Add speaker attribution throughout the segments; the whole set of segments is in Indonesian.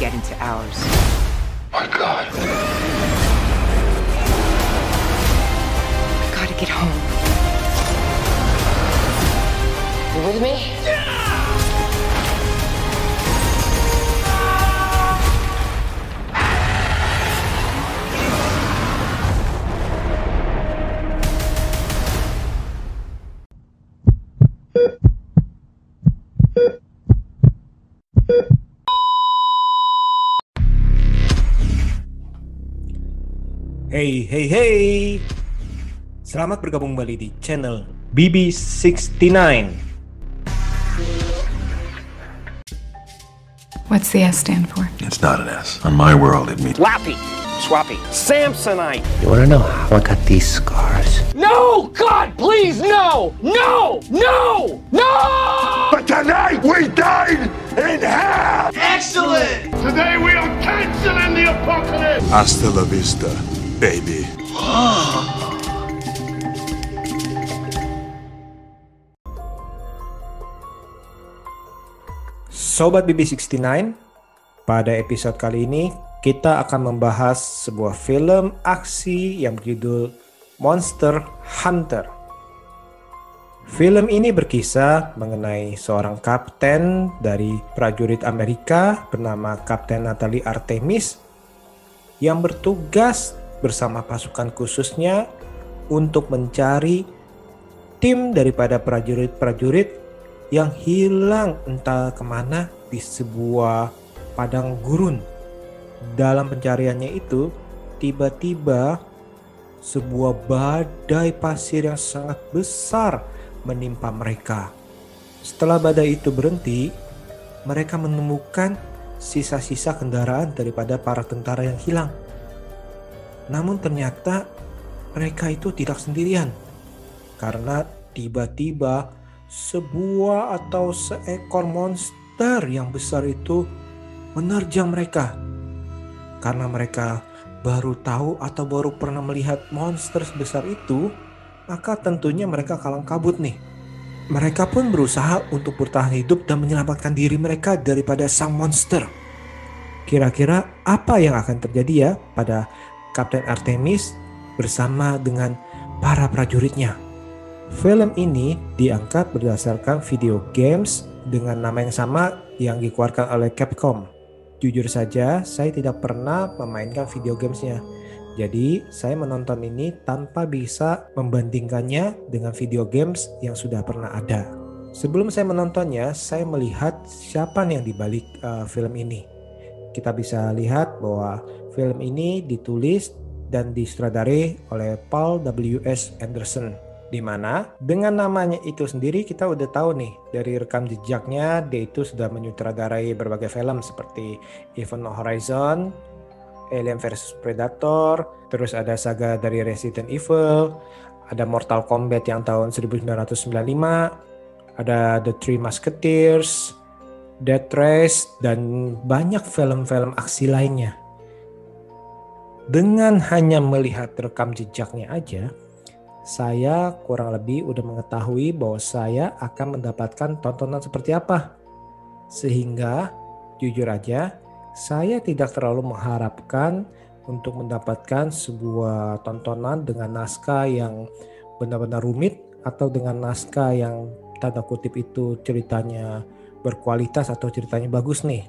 Speaker 1: get into ours.
Speaker 2: My God.
Speaker 1: I gotta get home. You with me?
Speaker 3: Hey, hey, hey. Selamat bergabung kembali di channel BB69.
Speaker 4: What's the S stand for?
Speaker 2: It's not an S. On my world, it means
Speaker 5: Lappy, Swappy, Samsonite.
Speaker 6: You wanna know how I got these scars?
Speaker 5: No! God, please, no! No! No! No!
Speaker 2: But tonight we dine in hell! Excellent.
Speaker 7: Today we are canceling the apocalypse!
Speaker 2: Hasta la vista, baby.
Speaker 3: Sobat BB69, pada episode kali ini kita akan membahas sebuah film aksi yang berjudul Monster Hunter. Film ini berkisah mengenai seorang kapten dari prajurit Amerika bernama Kapten Natalie Artemis yang bertugas bersama pasukan khususnya untuk mencari tim daripada prajurit-prajurit yang hilang entah ke mana di sebuah padang gurun. Dalam pencariannya itu, tiba-tiba sebuah badai pasir yang sangat besar menimpa mereka. Setelah badai itu berhenti, mereka menemukan sisa-sisa kendaraan daripada para tentara yang hilang. Namun ternyata mereka itu tidak sendirian. Karena tiba-tiba sebuah atau seekor monster yang besar itu menerjang mereka. Karena mereka baru tahu atau baru pernah melihat monster sebesar itu, maka tentunya mereka kalang kabut nih. Mereka pun berusaha untuk bertahan hidup dan menyelamatkan diri mereka daripada sang monster. Kira-kira apa yang akan terjadi ya pada Kapten Artemis bersama dengan para prajuritnya? Film ini diangkat berdasarkan video games dengan nama yang sama yang dikeluarkan oleh Capcom. Jujur saja, saya tidak pernah memainkan video gamesnya. Jadi, saya menonton ini tanpa bisa membandingkannya dengan video games yang sudah pernah ada. Sebelum saya menontonnya, saya melihat siapa yang dibalik uh, film ini. Kita bisa lihat bahwa film ini ditulis dan disutradarai oleh Paul W.S. Anderson di mana dengan namanya itu sendiri kita udah tahu nih dari rekam jejaknya dia itu sudah menyutradarai berbagai film seperti Event Horizon, Alien vs Predator, terus ada saga dari Resident Evil, ada Mortal Kombat yang tahun 1995, ada The Three Musketeers, Death Race dan banyak film-film aksi lainnya. Dengan hanya melihat rekam jejaknya aja, saya kurang lebih udah mengetahui bahwa saya akan mendapatkan tontonan seperti apa. Sehingga jujur aja saya tidak terlalu mengharapkan untuk mendapatkan sebuah tontonan dengan naskah yang benar-benar rumit atau dengan naskah yang tanda kutip itu ceritanya berkualitas atau ceritanya bagus nih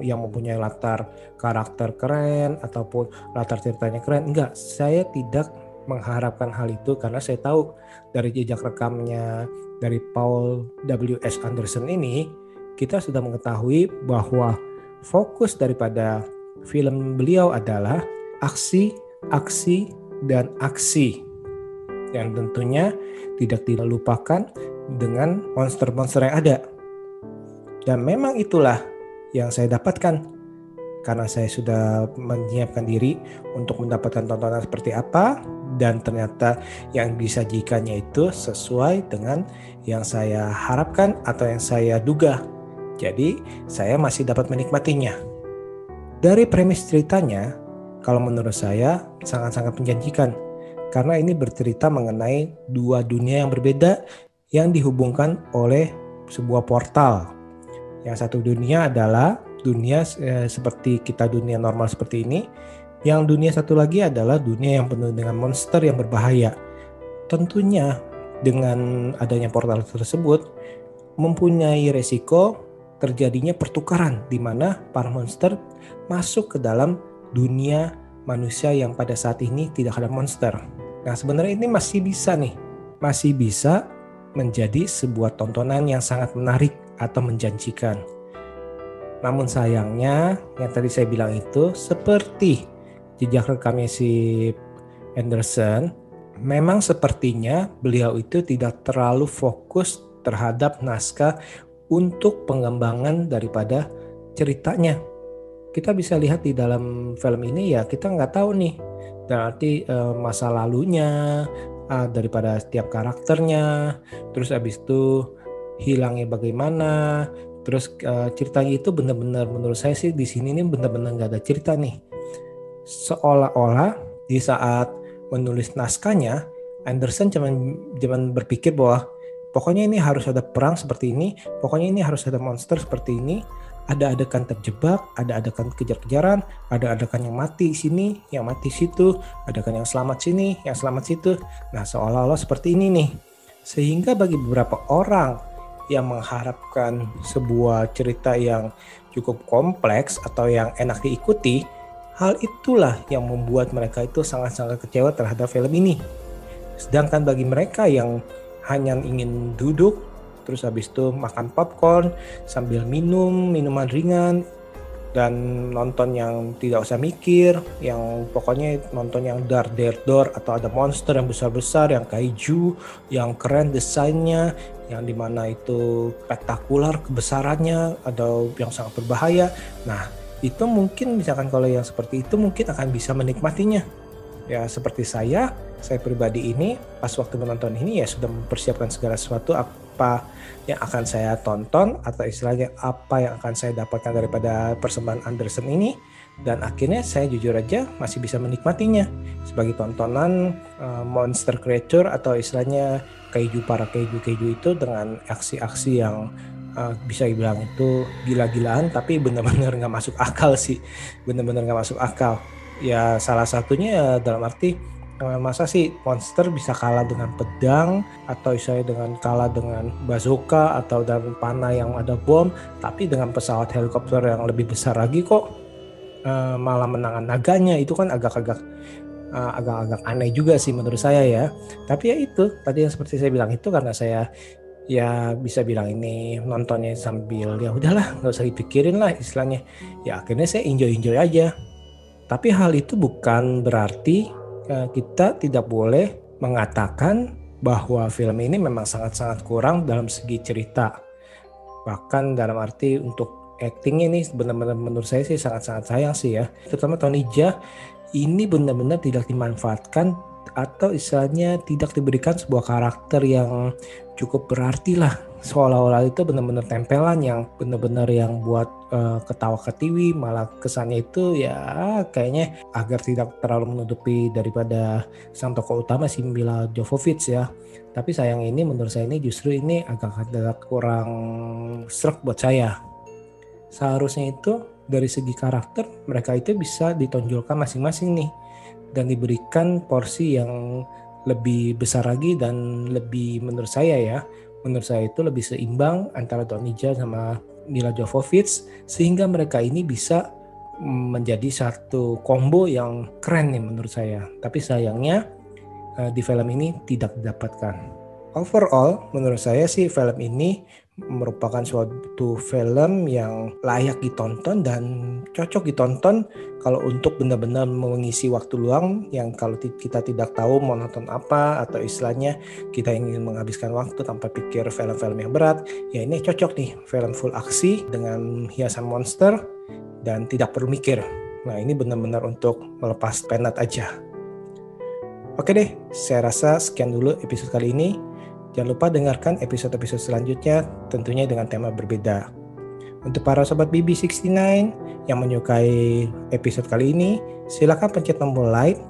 Speaker 3: yang mempunyai latar karakter keren ataupun latar ceritanya keren enggak saya tidak mengharapkan hal itu karena saya tahu dari jejak rekamnya dari Paul W.S. Anderson ini kita sudah mengetahui bahwa fokus daripada film beliau adalah aksi, aksi, dan aksi yang tentunya tidak dilupakan dengan monster-monster yang ada. Dan memang itulah yang saya dapatkan karena saya sudah menyiapkan diri untuk mendapatkan tontonan seperti apa dan ternyata yang disajikannya itu sesuai dengan yang saya harapkan atau yang saya duga. Jadi saya masih dapat menikmatinya. Dari premis ceritanya, kalau menurut saya sangat-sangat menjanjikan karena ini bercerita mengenai dua dunia yang berbeda yang dihubungkan oleh sebuah portal Yang satu dunia adalah dunia eh, seperti kita dunia normal seperti ini. Yang dunia satu lagi adalah dunia yang penuh dengan monster yang berbahaya. Tentunya dengan adanya portal tersebut mempunyai resiko terjadinya pertukaran di mana para monster masuk ke dalam dunia manusia yang pada saat ini tidak ada monster. Nah, sebenarnya ini masih bisa nih, masih bisa menjadi sebuah tontonan yang sangat menarik atau menjanjikan. Namun sayangnya, yang tadi saya bilang itu seperti jejak rekamnya si Anderson, memang sepertinya beliau itu tidak terlalu fokus terhadap naskah untuk pengembangan daripada ceritanya. Kita bisa lihat di dalam film ini ya kita nggak tahu nih berarti uh, masa lalunya uh, daripada setiap karakternya, terus abis itu hilangnya bagaimana, terus uh, ceritanya itu benar-benar menurut saya sih di sini nih benar-benar nggak ada cerita nih, seolah-olah di saat menulis naskahnya Anderson cuman cuman berpikir bahwa pokoknya ini harus ada perang seperti ini, pokoknya ini harus ada monster seperti ini, ada adegan terjebak, ada adegan kejar-kejaran, ada adegan yang mati sini, yang mati situ, adegan yang selamat sini, yang selamat situ. Nah, seolah-olah seperti ini nih. Sehingga bagi beberapa orang yang mengharapkan sebuah cerita yang cukup kompleks atau yang enak diikuti, hal itulah yang membuat mereka itu sangat-sangat kecewa terhadap film ini. Sedangkan bagi mereka yang hanya ingin duduk terus habis itu makan popcorn sambil minum minuman ringan dan nonton yang tidak usah mikir, yang pokoknya nonton yang dar der dor atau ada monster yang besar besar, yang kaiju, yang keren desainnya, yang di mana itu spektakuler kebesarannya, atau yang sangat berbahaya. Nah itu mungkin misalkan kalau yang seperti itu mungkin akan bisa menikmatinya. Ya seperti saya, saya pribadi ini pas waktu menonton ini ya sudah mempersiapkan segala sesuatu apa yang akan saya tonton atau istilahnya apa yang akan saya dapatkan daripada persembahan Anderson ini. Dan akhirnya saya jujur aja masih bisa menikmatinya sebagai tontonan uh, monster creature atau istilahnya keju para keju keju itu dengan aksi-aksi yang uh, bisa dibilang itu gila-gilaan tapi benar-benar nggak masuk akal sih. Benar-benar nggak masuk akal. Ya salah satunya dalam arti masa sih monster bisa kalah dengan pedang atau saya dengan kalah dengan bazooka atau dengan panah yang ada bom tapi dengan pesawat helikopter yang lebih besar lagi kok? Uh, malah menangan naganya. Itu kan agak-agak uh, agak-agak aneh juga sih menurut saya ya. Tapi ya itu tadi yang seperti saya bilang itu karena saya ya bisa bilang ini nontonnya sambil ya udahlah nggak usah dipikirin lah istilahnya. Ya akhirnya saya enjoy enjoy aja. Tapi hal itu bukan berarti Eh, kita tidak boleh mengatakan bahwa film ini memang sangat-sangat kurang dalam segi cerita. Bahkan dalam arti untuk acting ini benar-benar menurut saya sih sangat-sangat sayang sih ya. Terutama Tony Jaa ini benar-benar tidak dimanfaatkan atau istilahnya tidak diberikan sebuah karakter yang cukup berarti lah seolah-olah itu benar-benar tempelan yang benar-benar yang buat uh, ketawa ketiwi malah kesannya itu ya kayaknya agar tidak terlalu menutupi daripada sang tokoh utama si Mila Jovovich ya. Tapi sayang ini menurut saya ini justru ini agak-agak kurang serak buat saya. Seharusnya itu dari segi karakter mereka itu bisa ditonjolkan masing-masing nih dan diberikan porsi yang lebih besar lagi dan lebih menurut saya ya menurut saya itu lebih seimbang antara Jaa sama Mila Jovovich sehingga mereka ini bisa menjadi satu combo yang keren nih menurut saya. Tapi sayangnya eh, di film ini tidak didapatkan overall menurut saya sih film ini merupakan suatu film yang layak ditonton dan cocok ditonton kalau untuk benar-benar mengisi waktu luang yang kalau kita tidak tahu mau nonton apa atau istilahnya kita ingin menghabiskan waktu tanpa pikir film-film yang berat ya ini cocok nih film full aksi dengan hiasan monster dan tidak perlu mikir. Nah ini benar-benar untuk melepas penat aja. Oke deh saya rasa sekian dulu episode kali ini Jangan lupa dengarkan episode-episode selanjutnya tentunya dengan tema berbeda. Untuk para sobat BB69 yang menyukai episode kali ini, silakan pencet tombol like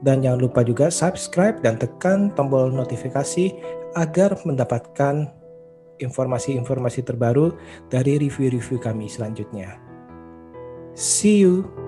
Speaker 3: dan jangan lupa juga subscribe dan tekan tombol notifikasi agar mendapatkan informasi-informasi terbaru dari review-review kami selanjutnya. See you.